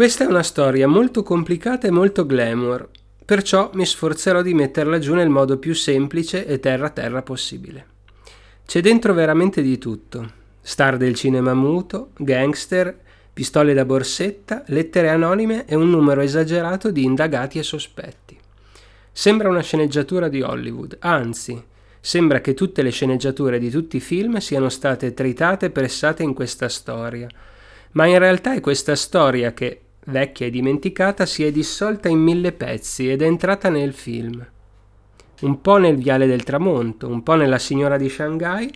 Questa è una storia molto complicata e molto glamour, perciò mi sforzerò di metterla giù nel modo più semplice e terra-terra possibile. C'è dentro veramente di tutto. Star del cinema muto, gangster, pistole da borsetta, lettere anonime e un numero esagerato di indagati e sospetti. Sembra una sceneggiatura di Hollywood, anzi, sembra che tutte le sceneggiature di tutti i film siano state tritate e pressate in questa storia. Ma in realtà è questa storia che, vecchia e dimenticata, si è dissolta in mille pezzi ed è entrata nel film. Un po' nel Viale del Tramonto, un po' nella Signora di Shanghai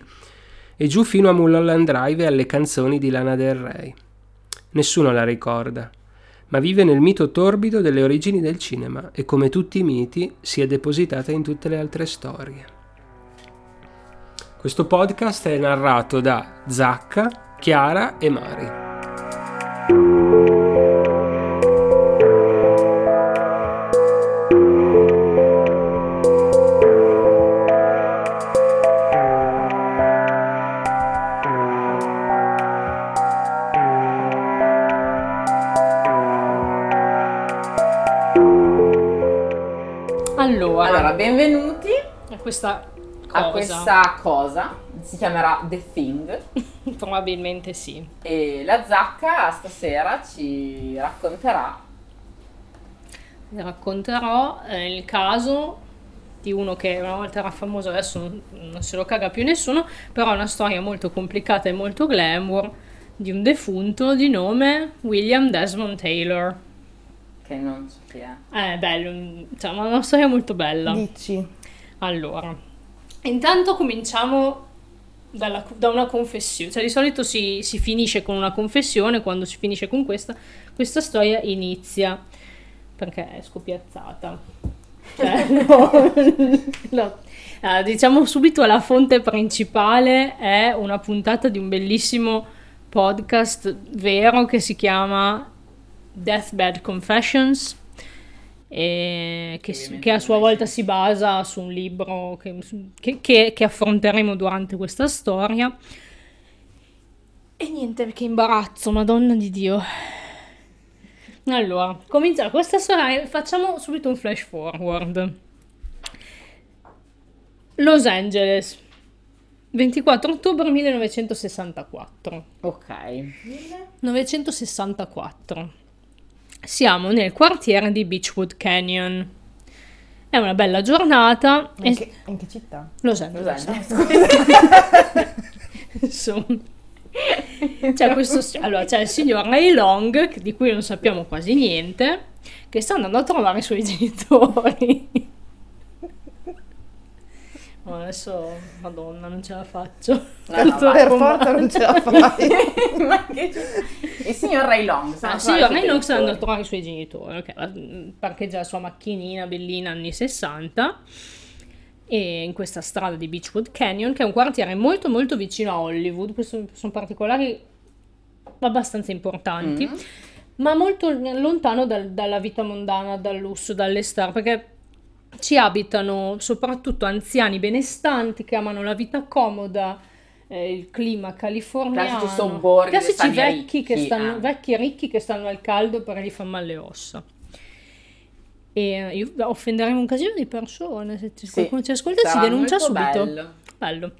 e giù fino a Mulholland Drive e alle canzoni di Lana Del Rey. Nessuno la ricorda, ma vive nel mito torbido delle origini del cinema e come tutti i miti si è depositata in tutte le altre storie. Questo podcast è narrato da Zacca, Chiara e Mari. Questa cosa. a questa cosa, si chiamerà The Thing Probabilmente sì. e la Zacca stasera ci racconterà Vi racconterò eh, il caso di uno che una volta era famoso, adesso non, non se lo caga più nessuno, però è una storia molto complicata e molto glamour di un defunto di nome William Desmond Taylor. che non so chi è. È bello, cioè, è una storia molto bella. Dici. Allora, intanto cominciamo dalla- da una confessione, cioè di solito si, si finisce con una confessione, quando si finisce con questa, questa storia inizia perché è scoppiazzata. Cioè, no, no. Ah, diciamo subito la fonte principale è una puntata di un bellissimo podcast vero che si chiama Deathbed Confessions che, che a sua volta si basa su un libro che, che- che- che affronteremo durante questa storia. E niente, che imbarazzo, madonna di Dio. Allora, comincia questa storia, facciamo subito un flash forward. Los Angeles, 24 ottobre 1964. Ok. 964. Siamo nel quartiere di Beechwood Canyon. È una bella giornata. In che, in che città? Los Los Angeles. Angeles. Insomma. C'è, questo, allora, c'è il signor Ray Long, di cui non sappiamo quasi niente, che sta andando a trovare i suoi genitori. Oh, adesso, madonna, non ce la faccio. No, no. Per forza non ce la fai. Ma che Il signor Ray Long. Ah, sì, Ray Long sta andando a trovare i suoi genitori, ok, va- parcheggia la sua macchinina bellina anni 60 e in questa strada di Beechwood Canyon, che è un quartiere molto molto vicino a Hollywood, questi sono particolari abbastanza importanti, Mm. ma molto lontano dal- dalla vita mondana, dal lusso, dalle star, perché ci abitano soprattutto anziani benestanti che amano la vita comoda, eh, il clima californiano. Classici sobborghi Classici vecchi, che ricchi, stanno, eh. vecchi ricchi che stanno al caldo perché gli fa male le ossa. E eh, io- offenderemo un casino di persone. Se ci- Sì, qualcuno ci ascolta, ci sarà denuncia molto subito. bello. Bello.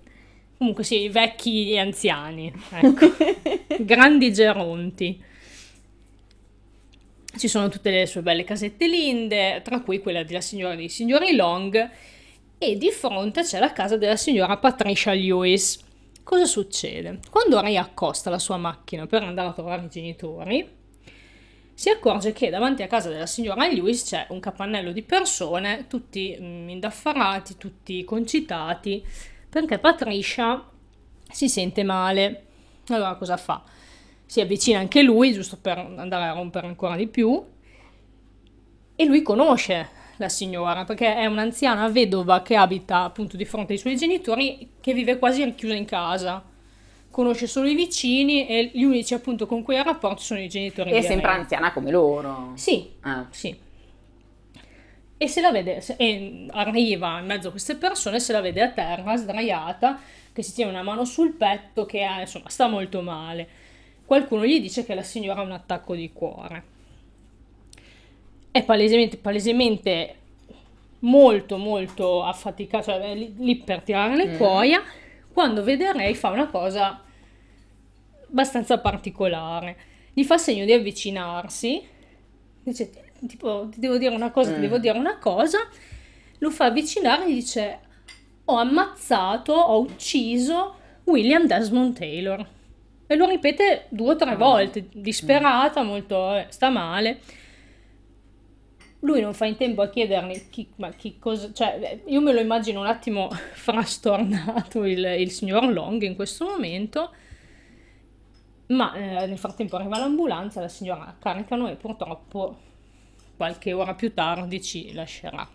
Comunque sì, vecchi e anziani, ecco. grandi geronti. Ci sono tutte le sue belle casette linde, tra cui quella della signora dei signori Long, e di fronte c'è la casa della signora Patricia Lewis. Cosa succede? Quando Ray accosta la sua macchina per andare a trovare i genitori, si accorge che davanti a casa della signora Lewis c'è un capannello di persone, tutti mm, indaffarati, tutti concitati, perché Patricia si sente male. Allora cosa fa? Si avvicina anche lui, giusto per andare a rompere ancora di più, e lui conosce la signora, perché è un'anziana vedova che abita appunto di fronte ai suoi genitori, che vive quasi richiusa in casa. Conosce solo i vicini e gli unici appunto con cui ha rapporto sono i genitori. E è sempre Ray. anziana come loro. Sì, Ah. sì. E se la vede, se- arriva in mezzo a queste persone, se la vede a terra, sdraiata, che si tiene una mano sul petto, che ha, insomma, sta molto male. Qualcuno gli dice che la signora ha un attacco di cuore. è palesemente, palesemente molto molto affaticato, cioè è lì, lì per tirare le Mm. cuoia, quando vede Ray fa una cosa abbastanza particolare. Gli fa segno di avvicinarsi, dice tipo ti devo dire una cosa, ti Mm. devo dire una cosa, lo fa avvicinare e gli dice ho ammazzato, ho ucciso William Desmond Taylor. E lo ripete due o tre Ah. volte, disperata, molto, eh, sta male. Lui non fa in tempo a chiedergli chi, ma chi cosa, cioè eh, io me lo immagino un attimo frastornato il, il signor Long in questo momento, ma eh, nel frattempo arriva l'ambulanza, la signora caricano e purtroppo qualche ora più tardi ci lascerà.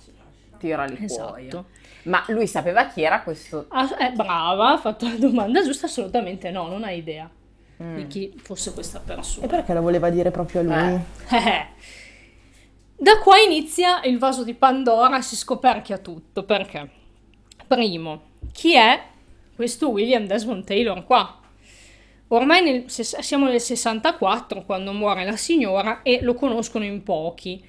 Tira cuoia. Esatto. Ma lui sapeva chi era questo? Ah, è brava, ha fatto la domanda giusta, assolutamente no, non ha idea Mm. di chi fosse questa E persona. perché la voleva dire proprio a lui? Eh. Da qua inizia il vaso di Pandora e si scoperchia tutto, perché? Primo, chi è questo William Desmond Taylor qua? Ormai nel- siamo nel 64 quando muore la signora e lo conoscono in pochi.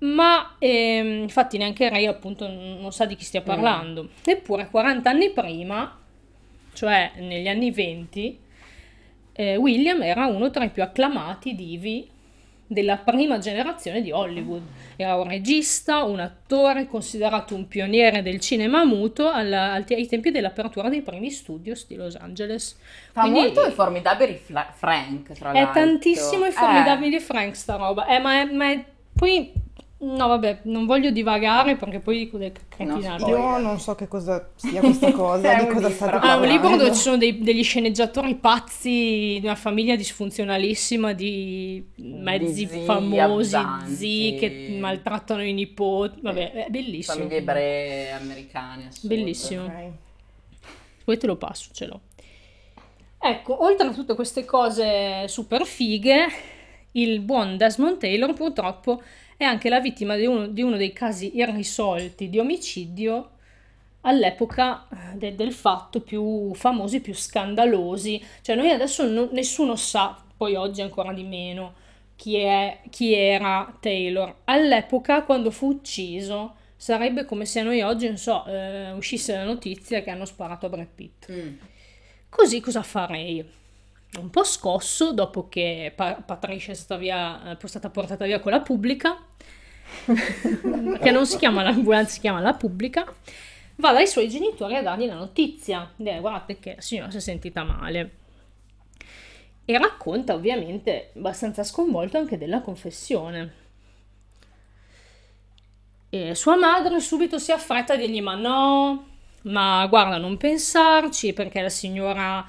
Ma ehm, infatti neanche Ray appunto non sa di chi stia parlando. Eppure 40 anni prima, cioè negli anni 20, eh, William era uno tra i più acclamati divi della prima generazione di Hollywood. Era un regista, un attore, considerato un pioniere del cinema muto alla- al- ai tempi dell'apertura dei primi studios di Los Angeles. Fa Quindi- molto i formidabili Fla- Frank, tra È l'altro. tantissimo i Eh. formidabili Frank sta roba. Eh, ma, è, ma è- poi no, vabbè, non voglio divagare perché poi dico delle cretinate. No, Io non so che cosa sia questa cosa, di un cosa libro. state Ah, Ah, un parlando. libro dove ci sono dei- degli sceneggiatori pazzi di una famiglia disfunzionalissima di mezzi zii famosi, abusanti. zii che maltrattano i nipoti. Vabbè, è bellissimo. Famiglie ebree americane. assurde. Bellissimo. Ok. Poi te lo passo, ce l'ho. Ecco, oltre a tutte queste cose super fighe, il buon Desmond Taylor purtroppo è anche la vittima di uno, di uno dei casi irrisolti di omicidio all'epoca eh, de- del fatto più famosi, più scandalosi. Cioè noi adesso non- nessuno sa, poi oggi ancora di meno, chi, è, chi era Taylor. All'epoca, quando fu ucciso, sarebbe come se noi oggi, non so, eh, uscisse la notizia che hanno sparato a Brad Pitt. Mm. Così cosa farei? Un po' scosso dopo che Pa- Patricia è stata, via, è stata portata via con la pubblica, che non si chiama l'ambulanza, si chiama la pubblica, va dai suoi genitori a dargli la notizia. Dire, guardate che la signora si è sentita male. E racconta ovviamente abbastanza sconvolto anche della confessione. E sua madre subito si affretta a dirgli: Ma no, ma guarda, non pensarci perché la signora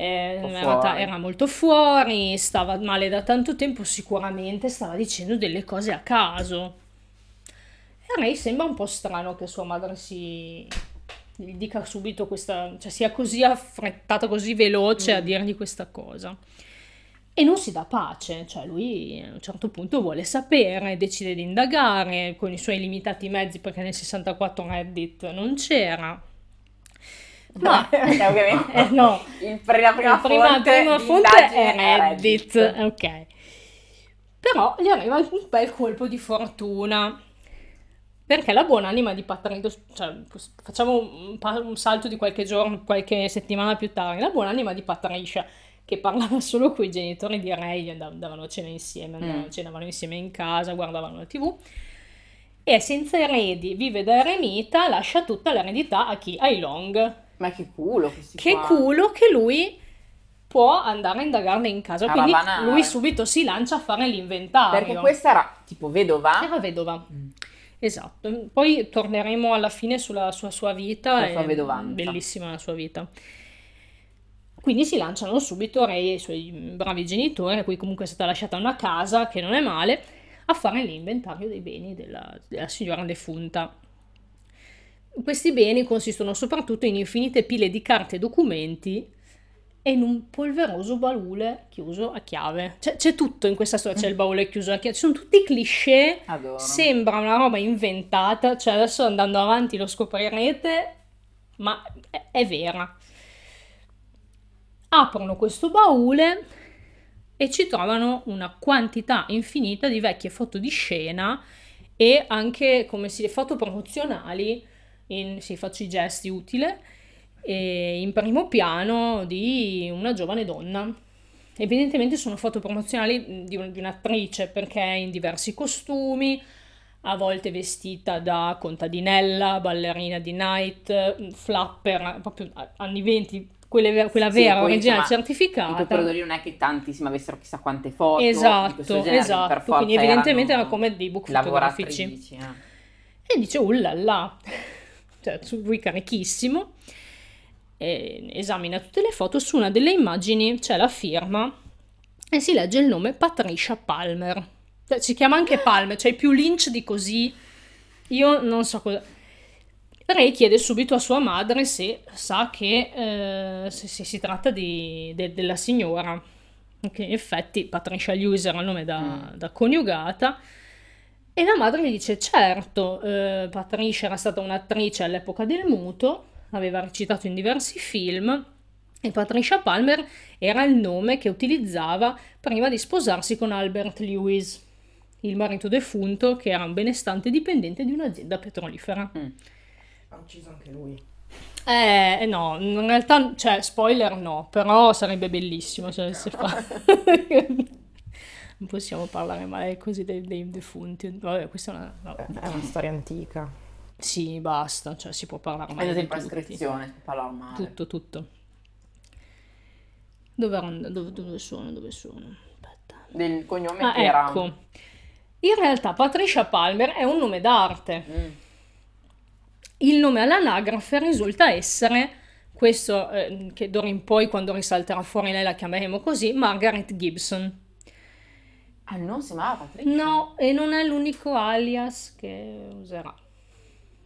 eh, era, era molto fuori, stava male da tanto tempo, sicuramente stava dicendo delle cose a caso. E a Ray sembra un po' strano che sua madre si gli dica subito questa, cioè sia così affrettata, così veloce a dirgli questa cosa. E non si dà pace, cioè lui a un certo punto vuole sapere, decide di indagare con i suoi limitati mezzi perché nel 64 Reddit non c'era. Ma Eh, ovviamente. eh, no, Il- la prima la prima, fonte, prima fonte è Reddit, ok. Però gli arriva un bel colpo di fortuna. Perché la buonanima di Patricio, cioè facciamo un, un salto di qualche giorno, qualche settimana più tardi, la buonanima di Patricia, che parlava solo con i genitori di Ray, andavano a cena insieme, andavano, Mm. cenavano insieme in casa, guardavano la tv, e senza eredi, vive da eremita, lascia tutta l'eredità a chi? Ai Long. Ma che culo Che qua. culo che lui può andare a indagarle in casa. Quindi Caravanare. lui subito si lancia a fare l'inventario. Perché questa era tipo vedova. Era vedova. Mm. Esatto. Poi torneremo alla fine sulla sua, sua vita. La sua vedovanza. Bellissima la sua vita. Quindi si lanciano subito Ray e i suoi bravi genitori, a cui comunque è stata lasciata una casa, che non è male, a fare l'inventario dei beni della, della signora defunta. Questi beni consistono soprattutto in infinite pile di carte e documenti e in un polveroso baule chiuso a chiave. C'è, c'è tutto in questa storia, c'è il baule chiuso a chiave, ci sono tutti cliché, Adoro. sembra una roba inventata, cioè adesso andando avanti lo scoprirete, ma è, è vera. Aprono questo baule e ci trovano una quantità infinita di vecchie foto di scena e anche come si foto promozionali, in, sì, faccio i gesti utile, e in primo piano di una giovane donna. Evidentemente sono foto promozionali di, un- di un'attrice perché è in diversi costumi, a volte vestita da contadinella, ballerina di night, flapper, proprio anni 20, quelle quella Sì, vera, poi, originale, insomma, In quel certificata. periodo lì non è che tantissimi avessero chissà quante foto. Esatto, genere, esatto. Quindi evidentemente erano era come dei book fotografici. eh. E dice, ullala, cioè su carichissimo, e esamina tutte le foto, su una delle immagini c'è la firma e si legge il nome Patricia Palmer. Cioè, si chiama anche Palmer, cioè più Lynch di così, io non so cosa... Ray chiede subito a sua madre se sa che eh, se, se si tratta di- de- della signora, che in effetti Patricia Lewis era il nome da, da coniugata, e la madre gli dice: Certo, eh, Patricia era stata un'attrice all'epoca del muto, aveva recitato in diversi film. E Patricia Palmer era il nome che utilizzava prima di sposarsi con Albert Lewis, il marito defunto che era un benestante dipendente di un'azienda petrolifera. Ha ucciso anche lui. Eh, no, in realtà, cioè, spoiler no, però sarebbe bellissimo se si fa. non possiamo parlare male così dei, dei defunti. Vabbè, questa è una... vabbè. È una storia antica. Sì, basta, cioè si può parlare male È di prescrizione, parlare male. Tutto, tutto. Dove, dove, dove sono? Dove sono? Aspetta. Del cognome Ah, che era... ecco. In realtà Patricia Palmer è un nome d'arte. Mm. Il nome all'anagrafe risulta essere questo, eh, che d'ora in poi quando risalterà fuori lei la chiameremo così, Margaret Gibson. Ah, non si chiamava Patricia? No, e non è l'unico alias che userà.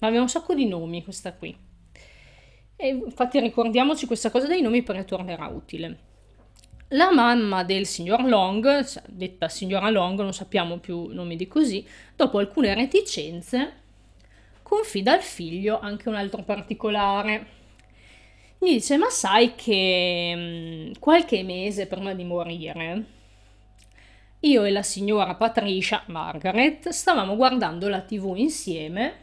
Ma aveva un sacco di nomi questa qui. E infatti ricordiamoci questa cosa dei nomi perché tornerà utile. La mamma del signor Long, detta signora Long, non sappiamo più nomi di così, dopo alcune reticenze, confida al figlio anche un altro particolare. Gli dice, ma sai che mm, qualche mese prima di morire, io e la signora Patricia, Margaret, stavamo guardando la tv insieme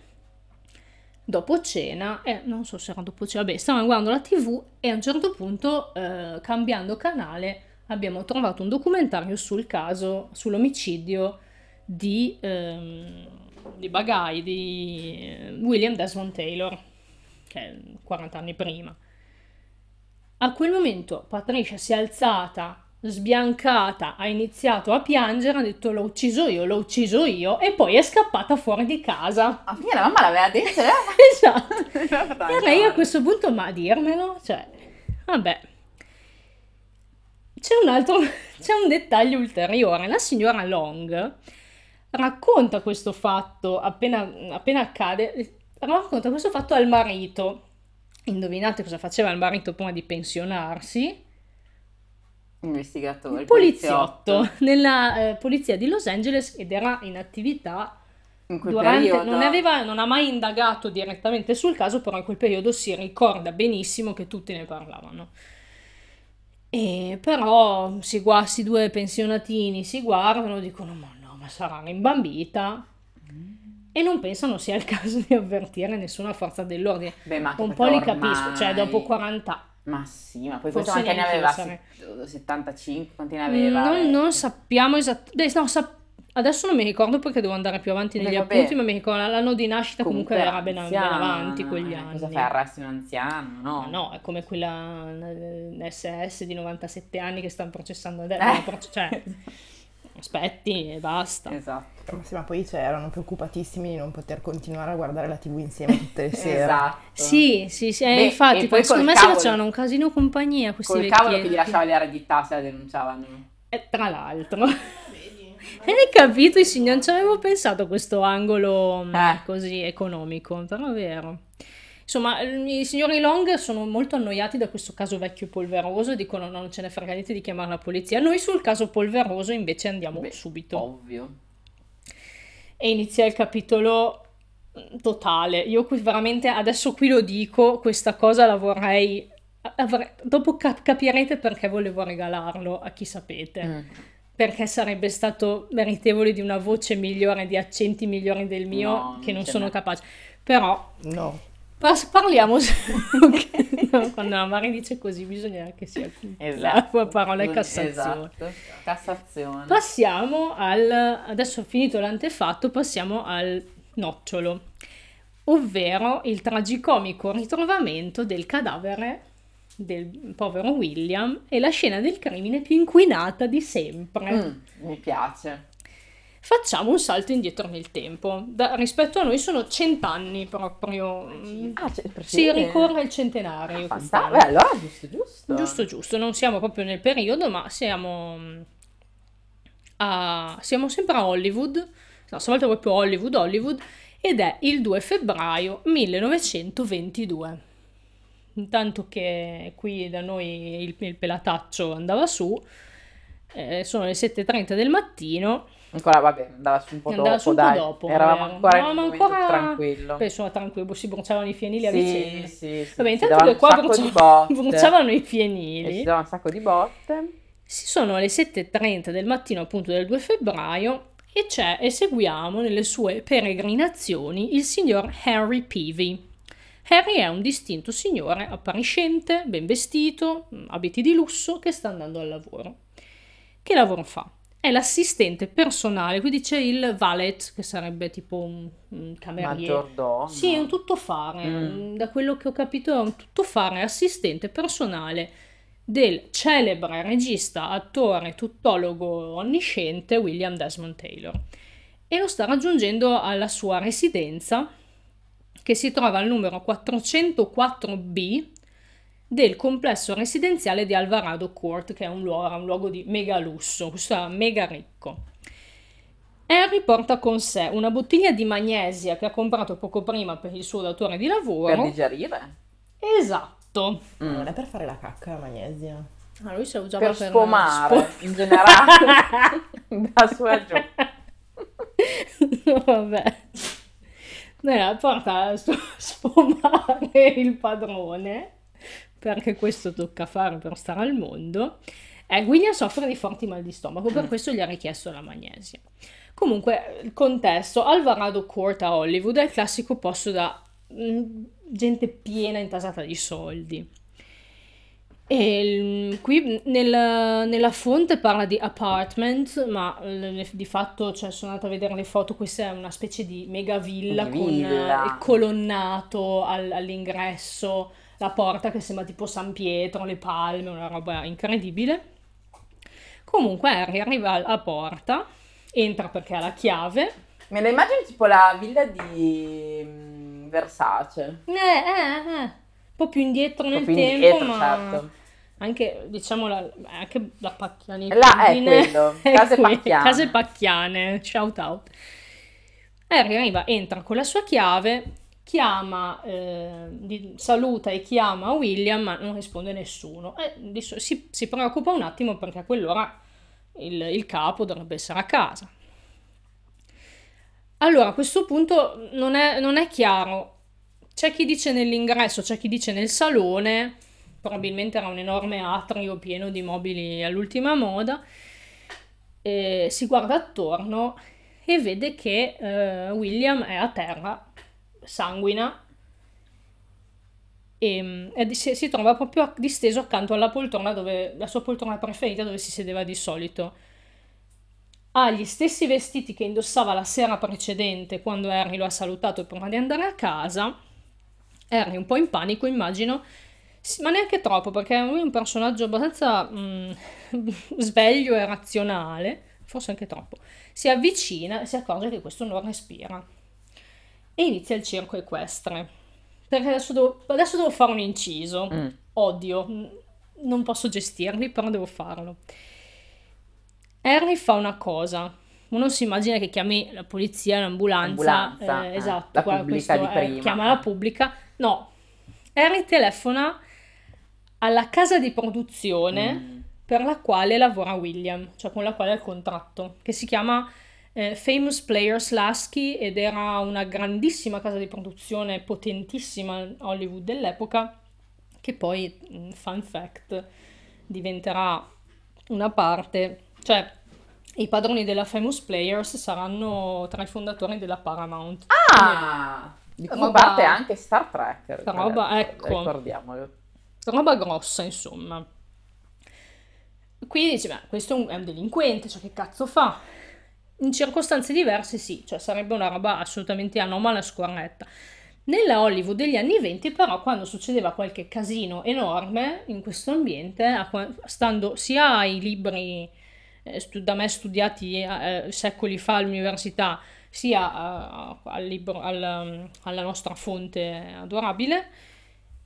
dopo cena, e non so se era dopo cena, vabbè, stavamo guardando la tv e a un certo punto, eh, cambiando canale, abbiamo trovato un documentario sul caso, sull'omicidio di, ehm, di Bagai, di eh, William Desmond Taylor, che è 40 anni prima. A quel momento Patricia si è alzata, sbiancata, ha iniziato a piangere, ha detto l'ho ucciso io, l'ho ucciso io e poi è scappata fuori di casa. Ah, quindi la mamma l'aveva detto, eh? Esatto. E lei a questo punto, ma a dirmelo? Cioè, vabbè. C'è un altro, c'è un dettaglio ulteriore. La signora Long racconta questo fatto appena, appena accade, racconta questo fatto al marito. Indovinate cosa faceva il marito prima di pensionarsi? Investigatore. Il poliziotto nella eh, polizia di Los Angeles ed era in attività In quel durante, periodo. non, aveva- non ha mai indagato direttamente sul caso, però in quel periodo si ricorda benissimo che tutti ne parlavano. E però si gua- sti due pensionatini si guardano, dicono: Ma no, ma sarà rimbambita. E non pensano sia il caso di avvertire nessuna forza dell'ordine. Beh, ma Un po' li capisco, cioè ormai- dopo 40 anni. Ma sì, ma poi Forse questo quanti anni neanche aveva? sarei. Se- 75, quanti ne aveva? Non, Eh, non sappiamo esattamente. No, sap- adesso non mi ricordo perché devo andare più avanti negli Beh, vabbè. appunti, ma mi ricordo l'anno di nascita comunque, era ben, ben anziana, avanti quegli eh, anni. Cosa fai, arresti un anziano? No. No, è come quella eh, SS di 97 anni che stanno processando adesso. Eh. cioè, aspetti e basta. Esatto. Ma sì, ma poi cioè, erano preoccupatissimi di non poter continuare a guardare la tv insieme tutte le sere. Esatto. Sì, sì, sì, eh, Beh, infatti, poi secondo me si cavolo- facevano un casino compagnia questi Col cavolo che gli lasciava l'eredità se la denunciavano. E tra l'altro, hai capito? i signori, non ci avevo pensato a questo angolo mh, Eh. così economico, però è vero. Insomma, i signori Long sono molto annoiati da questo caso vecchio e polveroso e dicono no, non ce ne frega niente di chiamare la polizia. Noi sul caso polveroso invece andiamo Beh, subito. Ovvio. E inizia il capitolo mm, totale. Io qui veramente, adesso qui lo dico, questa cosa la vorrei avrei- dopo cap- capirete perché volevo regalarlo a chi sapete. Mm. Perché sarebbe stato meritevole di una voce migliore, di accenti migliori del mio, No, che non sono n'è. capace. Però No. Parliamo ok. No, quando la Mari dice così bisogna che sia Esatto. la parola è Cassazione. Esatto. Cassazione. Passiamo al adesso finito l'antefatto, passiamo al nocciolo, ovvero il tragicomico ritrovamento del cadavere del povero William e la scena del crimine più inquinata di sempre. Mm, mi piace. Facciamo un salto indietro nel tempo. Da- rispetto a noi sono cent'anni proprio. mm, Ah, Si ricorre il centenario. Fantastico. quest'anno. Beh, allora giusto, giusto. Giusto, giusto, non siamo proprio nel periodo, ma siamo mm, a, siamo sempre a Hollywood, no, stavolta proprio Hollywood, Hollywood, ed è il 2 febbraio 1922. Intanto che qui da noi il, il pelataccio andava su, eh, sono le 7.30 del mattino, Ancora, vabbè, andava su un po' andava dopo, un po' dai. dopo. Eravamo vero? ancora in No, momento ancora- tranquillo. Beh, sono tranquillo, si bruciavano i fienili a Sì, vicenda. sì, sì. Vabbè, si intanto che qua di bruciavano, i E si fienili. dava un sacco di botte. Si sono le 7.30 del mattino appunto del 2 febbraio e c'è e seguiamo nelle sue peregrinazioni il signor Harry Peavy. Harry è un distinto signore appariscente, ben vestito, abiti di lusso, che sta andando al lavoro. Che lavoro fa? È l'assistente personale, qui dice il valet, che sarebbe tipo un, un cameriere. Maggiordomo. Sì, è un tuttofare. Mm. Da quello che ho capito è un tuttofare assistente personale del celebre regista, attore, tuttologo onnisciente William Desmond Taylor. E lo sta raggiungendo alla sua residenza, che si trova al numero 404B del complesso residenziale di Alvarado Court, che è un luogo, un luogo di mega lusso, questo era mega ricco. Harry porta con sé una bottiglia di magnesia che ha comprato poco prima per il suo datore di Per lavoro. digerire. Esatto. Mm. Non è per fare la cacca la magnesia. Ah, lui si usava Per per sfumare, spo- in generale. da su a giù. No, vabbè. Eh, porta a sp- sfumare il padrone, perché questo tocca fare per stare al mondo. Eh, William soffre di forti mal di stomaco, per questo gli ha richiesto la magnesia. Comunque, il contesto, Alvarado Court a Hollywood è il classico posto da mm, gente piena intasata di soldi. E mm, qui nel- nella fonte parla di apartment, ma eh, di fatto cioè, sono andata a vedere le foto, questa è una specie di mega villa con villa. eh, il colonnato al- all'ingresso, la porta che sembra tipo San Pietro, le palme, una roba incredibile. Comunque Harry arriva alla porta, entra perché ha la chiave. Me la immagino tipo la villa di mm, Versace. Eh, eh, eh, un po' più indietro nel più tempo, indietro, ma certo. anche diciamo la, anche la pacchianitudine Là è quello, case qui, pacchiane. case pacchiane shout out Harry arriva entra con la sua chiave chiama eh, saluta e chiama William ma non risponde nessuno. E so- si, si preoccupa un attimo perché a quell'ora il, il capo dovrebbe essere a casa. Allora a questo punto non è, non è chiaro. C'è chi dice nell'ingresso, c'è chi dice nel salone, probabilmente era un enorme atrio pieno di mobili all'ultima moda. E si guarda attorno e vede che eh, William è a terra, sanguina, e, e di- si, si trova proprio disteso accanto alla poltrona dove la sua poltrona preferita dove si sedeva di solito. Ha gli stessi vestiti che indossava la sera precedente quando Harry lo ha salutato prima di andare a casa. Harry un po' in panico, immagino, ma neanche troppo, perché lui è un personaggio abbastanza mm, sveglio e razionale, forse anche troppo. Si avvicina e si accorge che questo non respira. E inizia il circo equestre. Perché adesso devo, adesso devo fare un inciso. Mm. Odio, non posso gestirli, però devo farlo. Harry fa una cosa. Uno si immagina che chiami la polizia, l'ambulanza, Ambulanza, eh, eh, esatto, la pubblica questo di prima. chiama la pubblica. No, Harry telefona alla casa di produzione Mm. per la quale lavora William, cioè con la quale ha il contratto, che si chiama eh, Famous Players Lasky ed era una grandissima casa di produzione potentissima Hollywood dell'epoca che poi, mh, fun fact, diventerà una parte, cioè i padroni della Famous Players saranno tra i fondatori della Paramount. Ah! Di cui Roba- parte anche Star Trek. Roba- eh, ecco. Ricordiamolo. roba grossa, insomma. Qui dice, beh, questo è un, è un delinquente, cioè che cazzo fa? In circostanze diverse sì, cioè sarebbe una roba assolutamente anomala e scorretta. Nella Hollywood degli anni 20 però quando succedeva qualche casino enorme in questo ambiente, stando sia ai libri eh, stu- da me studiati eh, secoli fa all'università, sia eh, al libro- al- alla nostra fonte adorabile,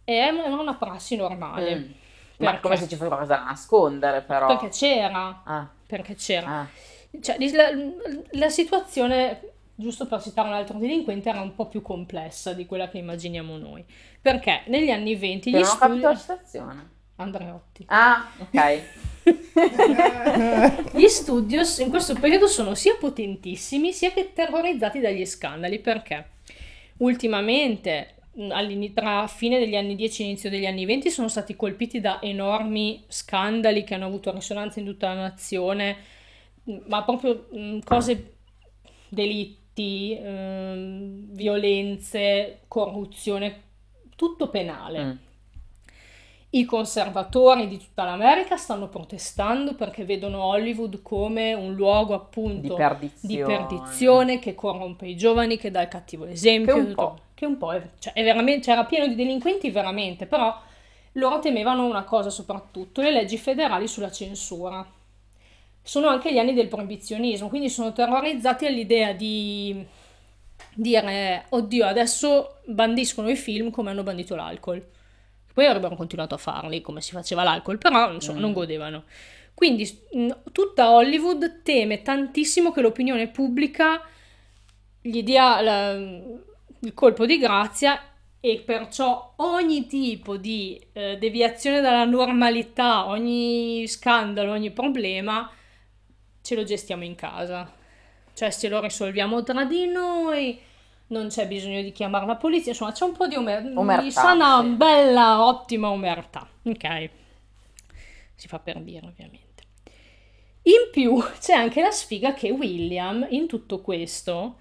era una prassi normale. Mm. Ma come se ci fosse qualcosa da nascondere, però. Perché c'era, Ah, perché c'era. ah. Cioè, la, la situazione, giusto per citare un altro delinquente, era un po' più complessa di quella che immaginiamo noi. Perché negli anni 20 gli Non ho studi... la citazione. Andreotti. Ah, ok. Gli studios in questo periodo sono sia potentissimi sia che terrorizzati dagli scandali. Perché? Ultimamente, tra fine degli anni 10 e inizio degli anni 20, sono stati colpiti da enormi scandali che hanno avuto risonanza in tutta la nazione, ma proprio mh, cose, delitti, ehm, violenze, corruzione, tutto penale. Mm. I conservatori di tutta l'America stanno protestando perché vedono Hollywood come un luogo appunto Di perdizione. di perdizione che corrompe i giovani, che dà il cattivo esempio. Che un tutto- po'. Che un po'. è- Cioè, è veramente, c'era pieno di delinquenti veramente, però loro temevano una cosa soprattutto, le leggi federali sulla censura. Sono anche gli anni del proibizionismo, quindi sono terrorizzati all'idea di dire, oddio, adesso bandiscono i film come hanno bandito l'alcol. Poi avrebbero continuato a farli come si faceva l'alcol, però insomma Mm. non godevano. Quindi tutta Hollywood teme tantissimo che l'opinione pubblica gli dia la- il colpo di grazia e perciò ogni tipo di eh, deviazione dalla normalità, ogni scandalo, ogni problema ce lo gestiamo in casa. Cioè se lo risolviamo tra di noi, non c'è bisogno di chiamare la polizia, insomma c'è un po' di omer- Omertà, di sana, sì. bella, ottima omertà. Ok? Si fa per dire ovviamente. In più c'è anche la sfiga che William in tutto questo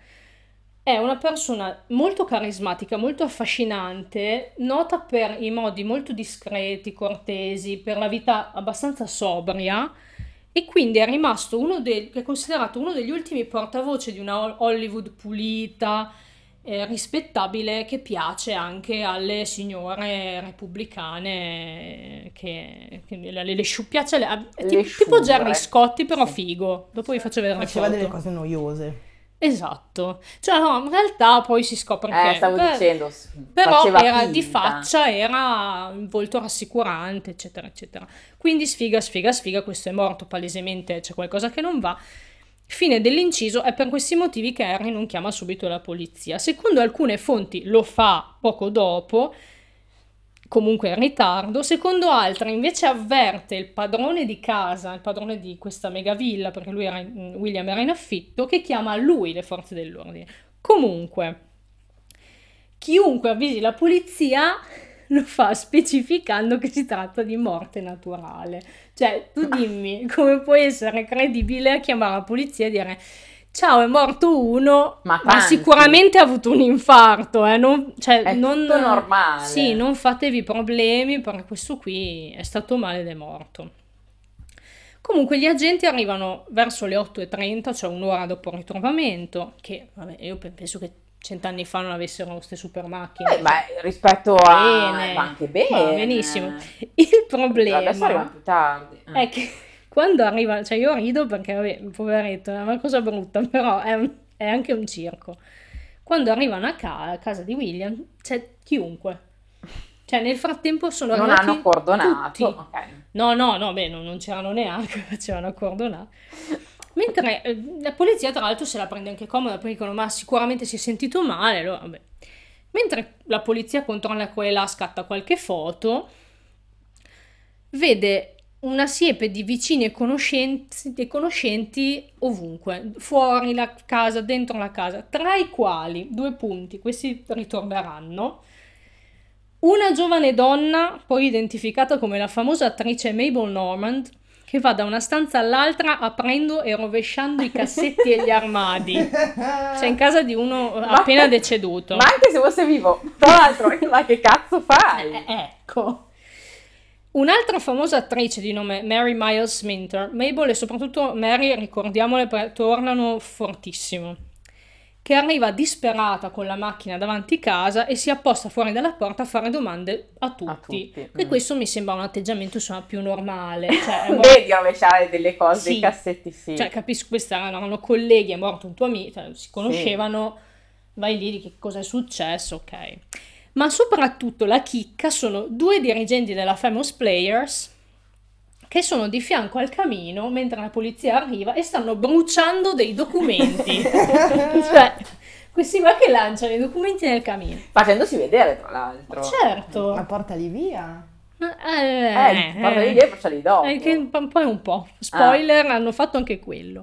è una persona molto carismatica, molto affascinante, nota per i modi molto discreti, cortesi, per la vita abbastanza sobria e quindi è rimasto uno dei, è considerato uno degli ultimi portavoce di una Hollywood pulita, eh, rispettabile, che piace anche alle signore repubblicane, che, che le, le, sciu- piace alle- a- Le tipo, tipo. Gerry Scotti, però Sì. figo. Dopo vi faccio vedere le Faceva delle cose noiose. Esatto, cioè no, in realtà poi si scopre che Eh, stavo beh, dicendo. però era di finta. faccia, era un volto rassicurante, eccetera, eccetera. Quindi sfiga, sfiga, sfiga, questo è morto palesemente, c'è qualcosa che non va. Fine dell'inciso, è per questi motivi che Harry non chiama subito la polizia. Secondo alcune fonti lo fa poco dopo, comunque in ritardo, secondo altre invece avverte il padrone di casa, il padrone di questa megavilla, perché lui era in- William era in affitto, che chiama lui le forze dell'ordine. Comunque, chiunque avvisi la polizia lo fa specificando che si tratta di morte naturale. Cioè, tu dimmi come puoi essere credibile a chiamare la polizia e dire ciao, è morto uno, Ma ma, sicuramente ha avuto un infarto, eh, non, cioè, È non, normale. Sì, non fatevi problemi perché questo qui è stato male ed è morto. Comunque gli agenti arrivano verso le 8.30, cioè un'ora dopo il ritrovamento, che vabbè, io pe- penso che cent'anni fa non avessero queste super macchine. Eh, ma rispetto a... Bene. va anche bene. Va benissimo. Il problema Adesso arriva più tardi. Eh. è che quando arriva, cioè io rido perché, vabbè, poveretto, è una cosa brutta, però è, un- è anche un circo. Quando arrivano a, ca- a casa di William c'è chiunque. Cioè nel frattempo sono non arrivati hanno cordonato. tutti. Ok. No, no, no, beh, non, non c'erano neanche, facevano accordonare. Mentre eh, la polizia, tra l'altro, se la prende anche comoda perché dicono: Ma sicuramente si è sentito male. Allora, vabbè. Mentre la polizia controlla qua e là, scatta qualche foto, vede una siepe di vicini e conoscenti, e conoscenti ovunque, fuori la casa, dentro la casa, tra i quali, due punti, questi ritorneranno, Una giovane donna, poi identificata come la famosa attrice Mabel Normand, che va da una stanza all'altra aprendo e rovesciando i cassetti e gli armadi. Cioè in casa di uno appena deceduto. Ma anche se fosse vivo, tra l'altro, ma che cazzo fai? Eh, ecco. Un'altra famosa attrice di nome Mary Miles Minter, Mabel e soprattutto Mary, ricordiamole, tornano fortissimo, che arriva disperata con la macchina davanti casa e si apposta fuori dalla porta a fare domande a tutti. A tutti, E mm. questo mi sembra un atteggiamento insomma più normale. Cioè, mor- Vedi rovesciare delle cose, Sì. dei cassetti, sì. cioè, capisco, questi erano colleghi, è morto un tuo amico, cioè, si conoscevano, vai lì di che cosa è successo, ok. Ma soprattutto la chicca sono due dirigenti della Famous Players che sono di fianco al camino mentre la polizia arriva e stanno bruciando dei documenti. cioè, questi qua che lanciano i documenti nel camino. Facendosi vedere, tra l'altro. Certo. Ma portali via. Eh, Eh, portali via e bruciali dopo. Eh, che un po' un po' è un po'. Spoiler, hanno fatto anche quello.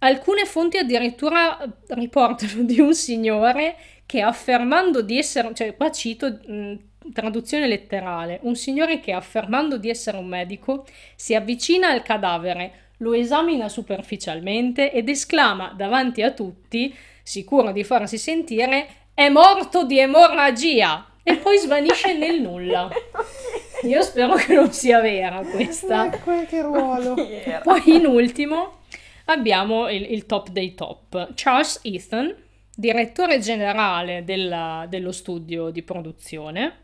Alcune fonti addirittura eh, riportano di un signore che affermando di essere, cioè qua cito mh, traduzione letterale, un signore che affermando di essere un medico si avvicina al cadavere, lo esamina superficialmente ed esclama davanti a tutti, sicuro di farsi sentire, è morto di emorragia e poi svanisce nel nulla. Io spero che non sia vera questa. Que- che ruolo. Poi in ultimo abbiamo il, il top dei top, Charles Ethan, direttore generale della- dello studio di produzione,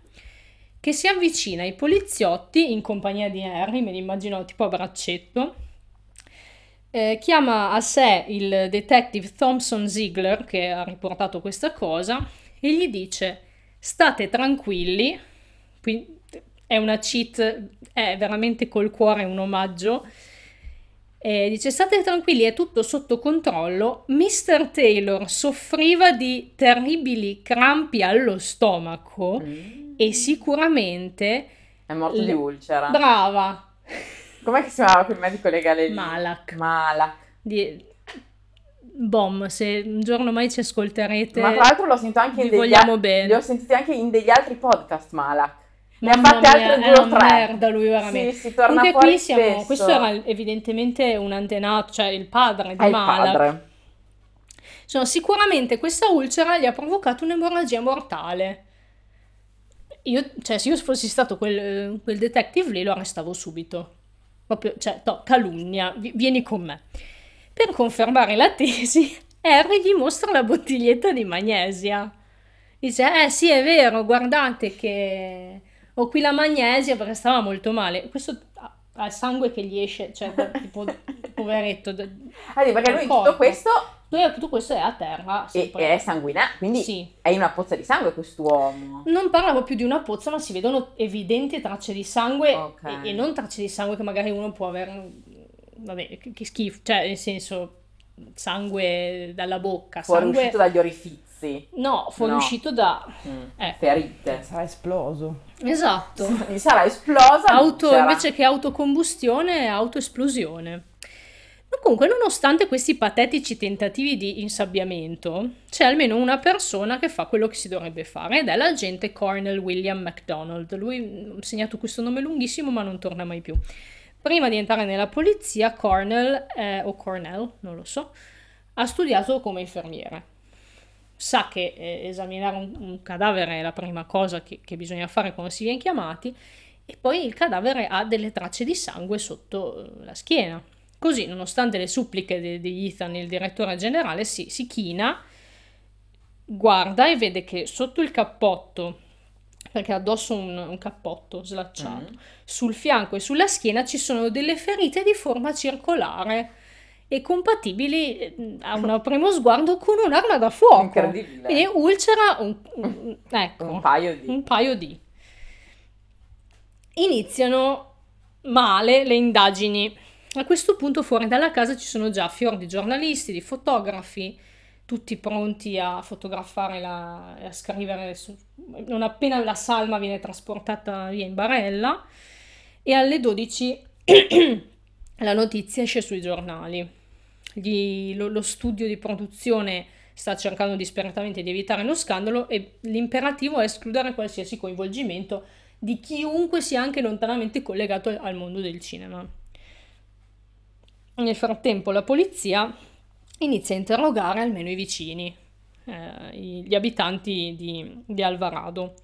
che si avvicina ai poliziotti in compagnia di Harry, me li immagino tipo a braccetto, eh, chiama a sé il detective Thompson Ziegler, che ha riportato questa cosa, e gli dice state tranquilli, qui è una cheat, è veramente col cuore un omaggio, e dice state tranquilli, è tutto sotto controllo. Mr. Taylor soffriva di terribili crampi allo stomaco Mm. e sicuramente... È morto Le- di ulcera. Brava! Com'è che si chiamava quel medico legale lì? Malak. Malak. Di... Bom, se un giorno mai ci ascolterete... Ma tra l'altro l'ho sentito anche in degli, vogliamo al- bene. li ho sentiti anche in degli altri podcast Malak. Ne ha fatte altre due o tre. merda lui veramente. Sì, si torna Comunque fuori qui siamo, spesso. questo era evidentemente un antenato, cioè il padre di È Malak. padre. Insomma, sicuramente questa ulcera gli ha provocato un'emorragia mortale. Io, cioè, se io fossi stato quel, quel detective lì, lo arrestavo subito. Proprio, cioè, no, calunnia, vi- vieni con me. Per confermare la tesi, Harry gli mostra la bottiglietta di magnesia. Dice, eh sì, è vero, guardate che ho qui la magnesia perché stava molto male. Questo ha il sangue che gli esce, cioè, tipo, poveretto. da- Ah, perché lui D'accordo. tutto questo poi tutto questo è a terra. è, sempre. è sanguinato, quindi Sì. è in una pozza di sangue quest'uomo. Non parlavo più di una pozza, ma si vedono evidenti tracce di sangue Ok. e, e non tracce di sangue che magari uno può avere. Vabbè, che, che schifo, cioè nel senso sangue dalla bocca, sangue Fuoriuscito dagli orifizi. No, fuoriuscito da Mm, Ecco. Ferite. Sarà esploso. Esatto. Gli sarà esplosa. Auto, c'era- invece che autocombustione, autoesplosione. Ma comunque, nonostante questi patetici tentativi di insabbiamento, c'è almeno una persona che fa quello che si dovrebbe fare ed è l'agente Cornel William MacDonald. Lui ho segnato questo nome lunghissimo, ma non torna mai più. Prima di entrare nella polizia, Cornell, eh, o Cornell, non lo so, ha studiato come infermiere. Sa che eh, esaminare un, un cadavere è la prima cosa che, che bisogna fare quando si viene chiamati e poi il cadavere ha delle tracce di sangue sotto eh, la schiena. Così, nonostante le suppliche di, di Ethan, il direttore generale, si, si china, guarda e vede che sotto il cappotto, perché addosso un, un cappotto slacciato, Mm. sul fianco e sulla schiena ci sono delle ferite di forma circolare e compatibili eh, a un primo sguardo con un'arma da fuoco. Incredibile. Quindi ulcera un, un- ecco, Un paio di... un paio di. Iniziano male le indagini. A questo punto fuori dalla casa ci sono già fior di giornalisti, di fotografi, tutti pronti a fotografare la, e a scrivere su- non appena la salma viene trasportata via in barella e alle 12 la notizia esce sui giornali. Gli- lo, lo studio di produzione sta cercando disperatamente di evitare lo scandalo e l'imperativo è escludere qualsiasi coinvolgimento di chiunque sia anche lontanamente collegato al mondo del cinema. Nel frattempo la polizia inizia a interrogare almeno i vicini, eh, gli abitanti di, di Alvarado.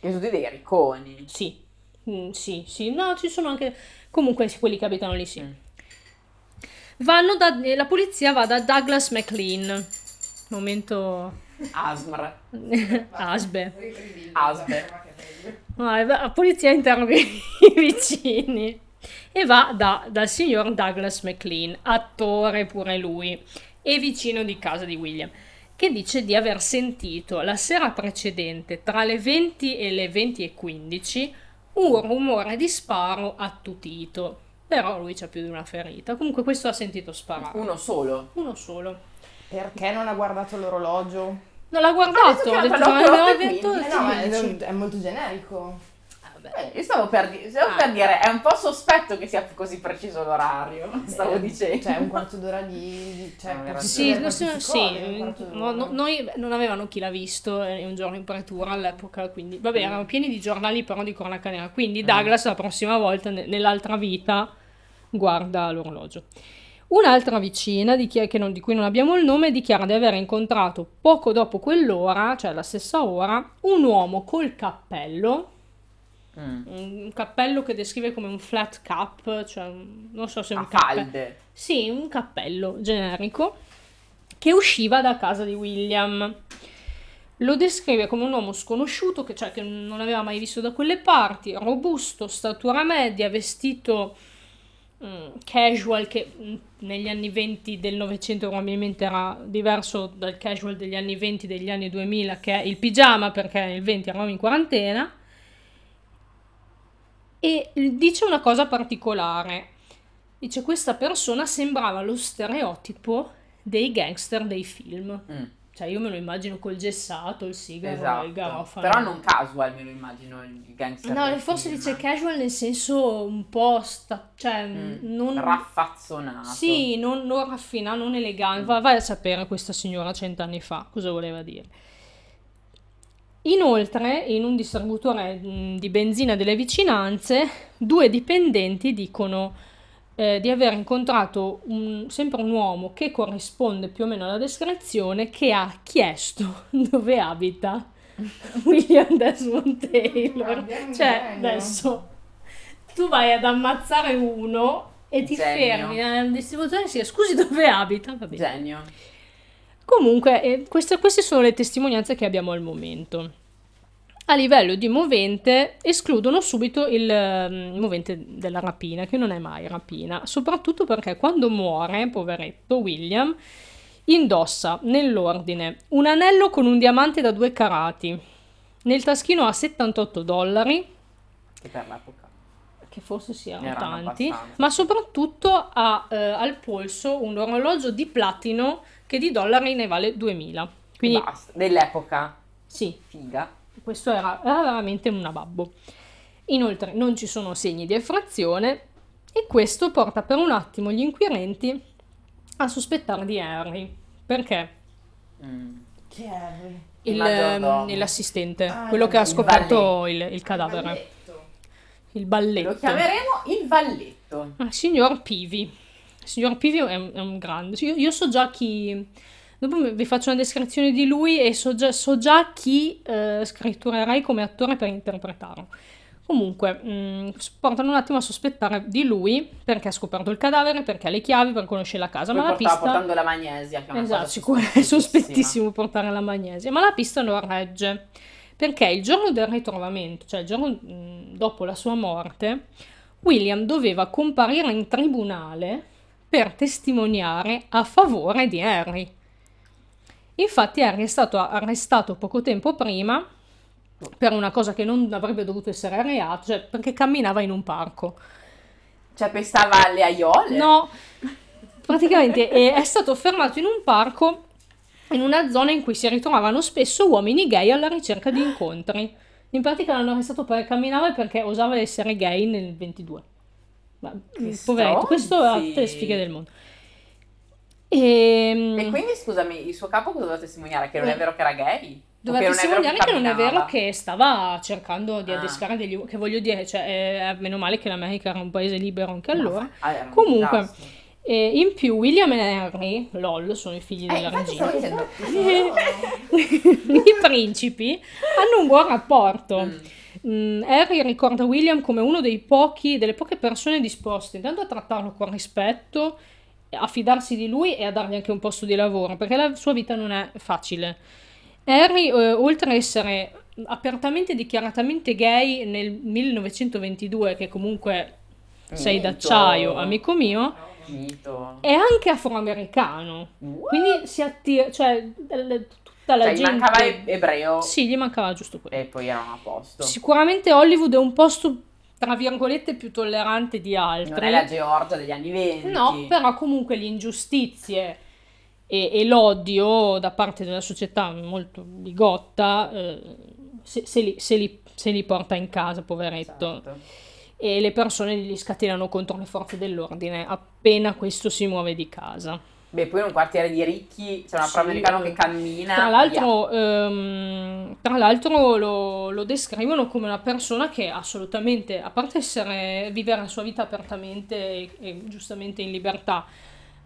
Che sono dei ricconi. Sì, Mm, sì, sì, no, ci sono anche comunque quelli che abitano lì, sì. Mm. Vanno da, eh, la polizia va da Douglas McLean. Momento Asmr. Asbe. Asbe. No, la polizia interroga i vicini e va da- dal signor Douglas McLean, attore pure lui, e vicino di casa di William, che dice di aver sentito la sera precedente, tra le 20 e le 20 e 15, un rumore di sparo attutito. Però lui c'ha più di una ferita. Comunque questo ha sentito sparare. Uno solo. Uno solo. Perché non ha guardato l'orologio? Non l'ha guardato, Ah, ha detto detto, che "Ma era aveva per detto quindi". Eh no, ma è, 15". è molto generico. Eh, io stavo, per, di- stavo Ah. per dire, è un po' sospetto che sia così preciso l'orario. Stavo Eh, dicendo. Cioè, un quarto d'ora di... cioè, No, era Sì, Sì, no, sì, sì, no, noi non avevano chi l'ha visto eh, un giorno in pretura all'epoca, quindi vabbè, erano pieni di giornali però di cronaca nera. Quindi Douglas la prossima volta ne- nell'altra vita guarda l'orologio. Un'altra vicina di, chi è che non- di cui non abbiamo il nome dichiara di aver incontrato poco dopo quell'ora, cioè la stessa ora, un uomo col cappello, Mm. un cappello che descrive come un flat cap, cioè un- non so se è un cappello. Sì, un cappello generico che usciva da casa di William. Lo descrive come un uomo sconosciuto, che, cioè, che non aveva mai visto da quelle parti, robusto, statura media, vestito mm, casual, che mm, negli anni 20 del Novecento probabilmente era diverso dal casual degli anni 20 degli anni 2000, che è il pigiama, perché nel 20 eravamo in quarantena. E dice una cosa particolare. Dice questa persona sembrava lo stereotipo dei gangster dei film. Mm, Cioè io me lo immagino col gessato, il sigaro, il esatto. garofano. Però non casual, me lo immagino il gangster. No, forse film. dice casual nel senso un po' sta, cioè Mm, non Raffazzonato. Sì, non, non raffinato, non elegante. Va- Vai a sapere questa signora cent'anni fa cosa voleva dire. Inoltre, in un distributore mh, di benzina delle vicinanze, due dipendenti dicono eh, di aver incontrato un- sempre un uomo che corrisponde più o meno alla descrizione, che ha chiesto dove abita William Desmond Taylor. Un Cioè, adesso tu vai ad ammazzare uno e ti Genio. fermi al distributore e si scusi dove abita, va bene. Genio. Comunque, eh, queste, queste sono le testimonianze che abbiamo al momento. A livello di movente, escludono subito il ehm, movente della rapina, che non è mai rapina, soprattutto perché quando muore, poveretto William, indossa nell'ordine un anello con un diamante da due carati, nel taschino ha 78 dollari, Che per l'epoca. che forse siano Erano tanti, abbastanza. ma soprattutto ha eh, al polso un orologio di platino che di dollari ne vale 2000. Quindi Basta. Dell'epoca. sì, Figa. questo era, era veramente una babbo. Inoltre non ci sono segni di effrazione e questo porta per un attimo gli inquirenti a sospettare di Harry. Perché? Mm. Chi è Harry? Il Il, ehm, l'assistente, Ah, quello che ha il scoperto il, il cadavere, Balletto. il balletto. Lo chiameremo il valletto. Ah, signor Pivi. Signor Pivi è un, è un grande. Io, io so già chi. Dopo vi faccio una descrizione di lui e so già, so già chi eh, scritturerei come attore per interpretarlo. Comunque, mh, portano un attimo a sospettare di lui perché ha scoperto il cadavere, perché ha le chiavi, perché conosce la casa. Poi ma la portava pista. portando la magnesia. Che è una Esatto, sicuro, è sospettissimo portare la magnesia, ma la pista non regge, perché il giorno del ritrovamento, cioè il giorno mh, dopo la sua morte, William doveva comparire in tribunale per testimoniare a favore di Harry. Infatti Harry è stato arrestato poco tempo prima per una cosa che non avrebbe dovuto essere reato, cioè perché camminava in un parco. Cioè, pestava alle aiole? No, praticamente è, è stato fermato in un parco in una zona in cui si ritrovavano spesso uomini gay alla ricerca di incontri. In pratica l'hanno arrestato perché camminava e perché osava essere gay nel 22. Ma, Che poveretto, questo ha tutte le sfighe del mondo. E, E quindi, scusami, il suo capo cosa doveva testimoniare? Che non è Eh. vero che era gay? Doveva testimoniare che non è vero che stava cercando di Ah. adescare degli uomini, che voglio dire, cioè, eh, meno male che l'America era un paese libero anche allora. Ah, era un Comunque, disastro. E in più William e Henry, lol, sono i figli Eh, della regina. dicendo... I principi hanno un buon rapporto. Mm. Mm, Harry ricorda William come uno dei pochi, delle poche persone disposte intanto a trattarlo con rispetto, a fidarsi di lui e a dargli anche un posto di lavoro, perché la sua vita non è facile. Harry, eh, oltre a essere apertamente e dichiaratamente gay nel 1922, che comunque sei Mito. d'acciaio, amico mio, Mito. è anche afroamericano. Quindi si attira, cioè l- tutta la Cioè, gli gente... mancava e- ebreo Sì, gli mancava giusto quello. e poi erano a posto. Sicuramente Hollywood è un posto, tra virgolette, più tollerante di Non altri. è la Georgia degli anni venti. No, però comunque le ingiustizie e, e l'odio da parte della società molto bigotta eh, se, se li, se li- se li porta in casa, poveretto. Certo. E le persone gli scatenano contro le forze dell'ordine appena questo si muove di casa. Beh, poi in un quartiere di ricchi c'è un Sì, afroamericano eh. che cammina. Tra l'altro, ehm, tra l'altro lo, lo descrivono come una persona che assolutamente, a parte essere, vivere la sua vita apertamente e, e giustamente in libertà,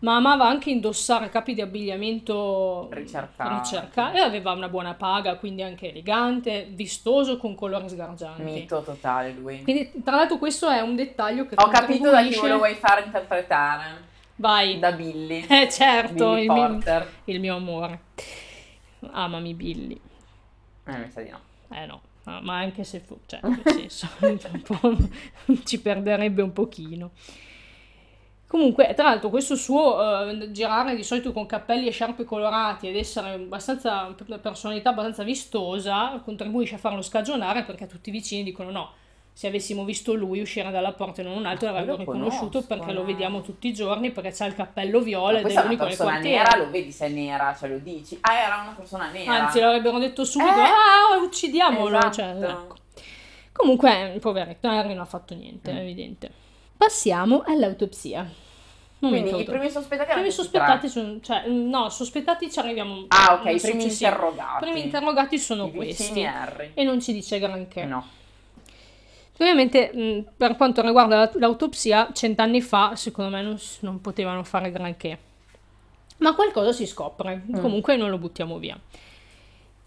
ma amava anche indossare capi di abbigliamento Ricercati. ricerca- e aveva una buona paga, quindi anche elegante, vistoso, con colori sgargianti. Mito totale lui. Quindi, tra l'altro, questo è un dettaglio che Ho capito da chi contribuisce- lo vuoi fare interpretare. Vai. Da Billy. Eh certo, Billy il mio, il mio amore. Amami Billy. Eh, mi sa di no. Eh no, ma ma anche se fu, cioè, nel senso, un po' ci perderebbe un pochino. Comunque, tra l'altro, questo suo eh, girare di solito con cappelli e sciarpe colorati ed essere abbastanza, una personalità abbastanza vistosa contribuisce a farlo scagionare perché tutti i vicini dicono no, se avessimo visto lui uscire dalla porta e non un altro Ah, l'avremmo riconosciuto conosco, perché lo no. vediamo tutti i giorni perché c'ha il cappello viola ed è l'unico nel quartiere. nera, lo vedi se è nera, cioè lo dici. Ah, era una persona nera. Anzi, l'avrebbero detto subito, Eh. ah, uccidiamolo. Esatto. cioè, ecco. Comunque, il poveretto Harry non ha fatto niente, Mm. è evidente. Passiamo all'autopsia. Quindi Momento i primi sospettati I erano primi sospettati sono, cioè, no, sospettati ci arriviamo. Ah, ok, i primi interrogati. I primi interrogati sono I questi. Harry. E non ci dice granché. No. Ovviamente, mh, per quanto riguarda la- l'autopsia, cent'anni fa, secondo me, non, non potevano fare granché. Ma qualcosa si scopre, Mm. comunque non lo buttiamo via.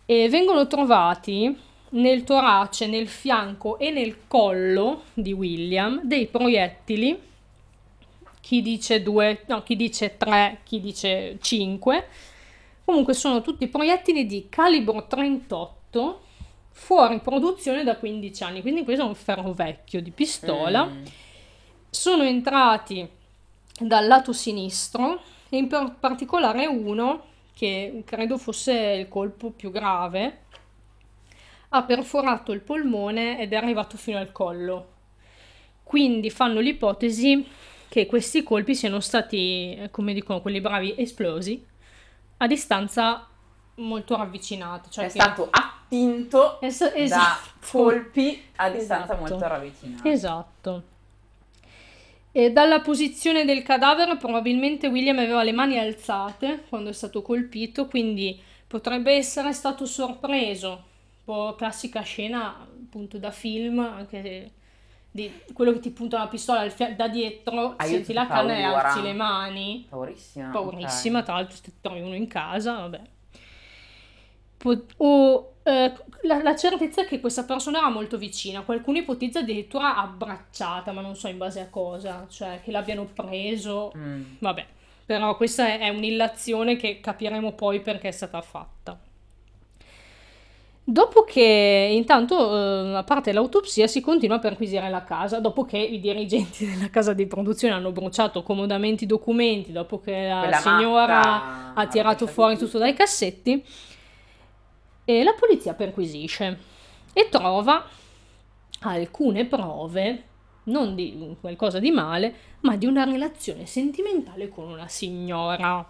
E vengono trovati nel torace, nel fianco e nel collo di William dei proiettili, chi dice due, no, chi dice tre, chi dice cinque. Comunque sono tutti proiettili di calibro 38 fuori produzione da 15 anni, quindi questo è un ferro vecchio di pistola. Mm. Sono entrati dal lato sinistro e in par- particolare uno che credo fosse il colpo più grave ha perforato il polmone ed è arrivato fino al collo. Quindi fanno l'ipotesi che questi colpi siano stati, come dicono quelli bravi, esplosi a distanza molto ravvicinata. Cioè È che- stato attinto Es- da esatto. colpi a distanza Esatto. molto ravvicinate. Esatto. E dalla posizione del cadavere probabilmente William aveva le mani alzate quando è stato colpito, quindi potrebbe essere stato sorpreso. Un po' classica scena appunto da film, anche se- di quello che ti punta la pistola da dietro, Ah, io senti ti la canna e alzi le mani. Paurissima. Paurissima, ok. tra l'altro se trovi uno in casa, vabbè. Po- o eh, la, la certezza è che questa persona era molto vicina, qualcuno ipotizza addirittura abbracciata, ma non so in base a cosa, cioè che l'abbiano preso, Mm. vabbè. Però questa è, è un'illazione che capiremo poi perché è stata fatta. Dopo che intanto, eh, a parte l'autopsia, si continua a perquisire la casa, dopo che i dirigenti della casa di produzione hanno bruciato comodamente i documenti, dopo che la Quella signora matta ha tirato fuori tutto dai cassetti, e la polizia perquisisce e trova alcune prove, non di qualcosa di male, ma di una relazione sentimentale con una signora,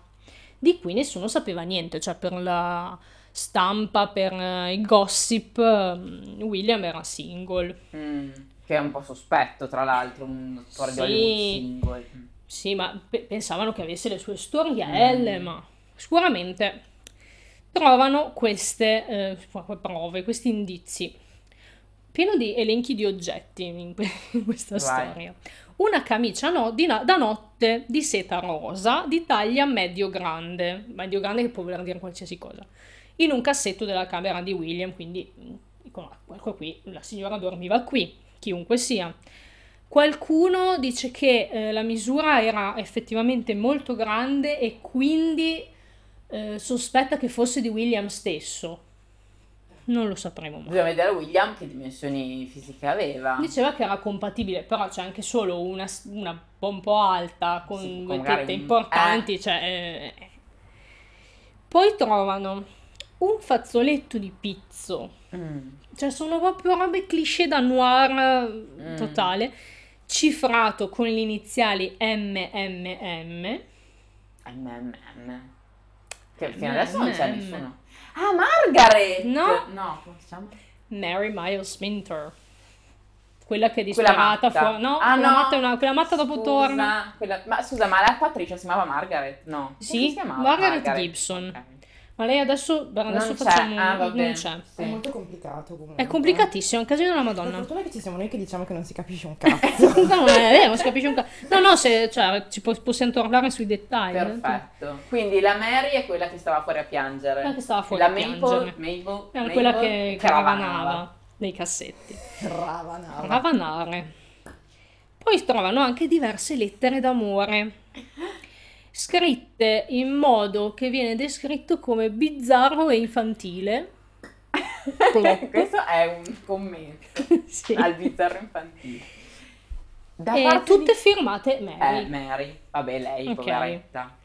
di cui nessuno sapeva niente, cioè per la stampa, per eh, il gossip, mm, William era single. Mm. Che è un po' sospetto, tra l'altro, un attore di Sì. Hollywood single. Mm. Sì, ma pe- pensavano che avesse le sue storielle, ma sicuramente trovano queste eh, prove, questi indizi. Pieno di elenchi di oggetti in, in questa Vai. storia. Una camicia no- di da notte di seta rosa di taglia medio grande, medio grande che può voler dire qualsiasi cosa, in un cassetto della camera di William, quindi mm, dicono, "Ah, ecco qui, la signora dormiva qui, chiunque sia. Qualcuno dice che eh, la misura era effettivamente molto grande e quindi eh, sospetta che fosse di William stesso. Non lo sapremo mai. Bisogna vedere William che dimensioni fisiche aveva. Diceva che era compatibile, però c'è anche solo una, una un po' alta con Sì, magari tette importanti. Cioè, eh. Poi trovano un fazzoletto di pizzo. Mm. Cioè, sono proprio robe cliché da noir eh, Mm. totale. Cifrato con le iniziali MMM. MMM. Che fino adesso non c'è MM. nessuno. Ah, Margaret! No. No, come si chiama? Mary Miles Minter. Quella che è matta. fuori. No, Ah, quella, no. Matta è una- quella matta dopo Scusa, torna. quella- Ma scusa, ma l'attrice si chiamava Margaret? No. Sì, si chiamava? Margaret Gibson. Ok. Ma lei adesso, adesso Non c'è. facciamo. Ah, va non c'è. Sì. È molto complicato comunque. È complicatissimo, è un casino della La Madonna. fortuna è che ci siamo noi che diciamo che non si capisce un cazzo. no, non è vero, non si capisce un cazzo. No, no, se, cioè, ci po- possiamo tornare sui dettagli. Perfetto. Quindi la Mary è quella che stava fuori a piangere. Quella che stava fuori la a Maple, piangere. Mabel, Era Mabel quella che che ravanava. caravanava nei cassetti. Ravanava. Ravanare. Poi trovano anche diverse lettere d'amore, scritte in modo che viene descritto come bizzarro e infantile. Plop. Questo è un commento Sì. al bizzarro infantile. Da E parte tutte di... firmate Mary. Eh, Mary. Vabbè, lei, Ok. poveretta.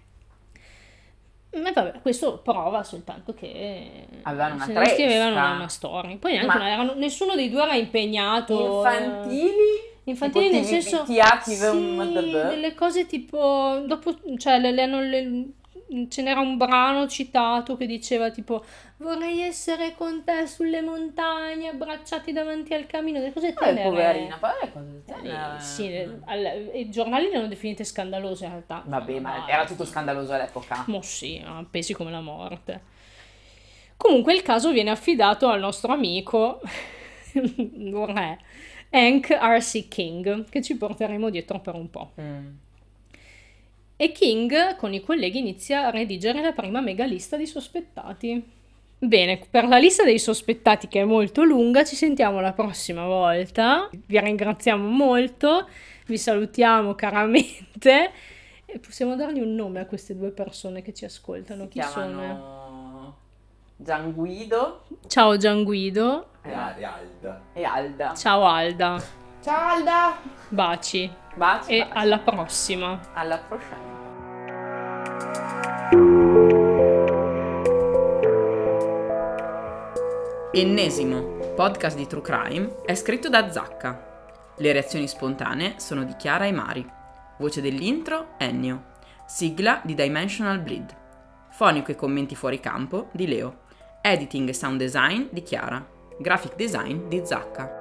Ma vabbè, questo prova soltanto che Avevano una se tresca. scrivevano una, una storia. Poi neanche Ma- non erano- nessuno dei due era impegnato. eh, Infantili? Infantili Tipo nel ti- senso ti attivi sì, delle cose tipo dopo cioè le, le le- ce n'era un brano citato che diceva tipo vorrei essere con te sulle montagne abbracciati davanti al camino delle cose Eh, tenere poverina, poi le cose Eh, genere. sì, le- al- i giornali le hanno definite scandalose in realtà Vabbè, ma Dai. era tutto scandaloso all'epoca. Mo sì, ah, pesi come la morte. Comunque il caso viene affidato al nostro amico re, Hank R.C. King, che ci porteremo dietro per un po'. Mm. E King con i colleghi inizia a redigere la prima mega lista di sospettati. Bene, per la lista dei sospettati che è molto lunga, ci sentiamo la prossima volta. Vi ringraziamo molto, vi salutiamo caramente. E possiamo dargli un nome a queste due persone che ci ascoltano. Si Chi sono? Chiamano Gian Guido Ciao Gian Guido, E Alda. e Alda. ciao Alda, Ciao Alda! baci Baci, e baci. alla prossima. alla prossima. Ennesimo podcast di True Crime è scritto da Zacca. Le reazioni spontanee sono di Chiara e Mari. Voce dell'intro Ennio. Sigla di Dimensional Bleed. Fonico e commenti fuori campo di Leo. Editing e sound design di Chiara. Graphic design di Zacca.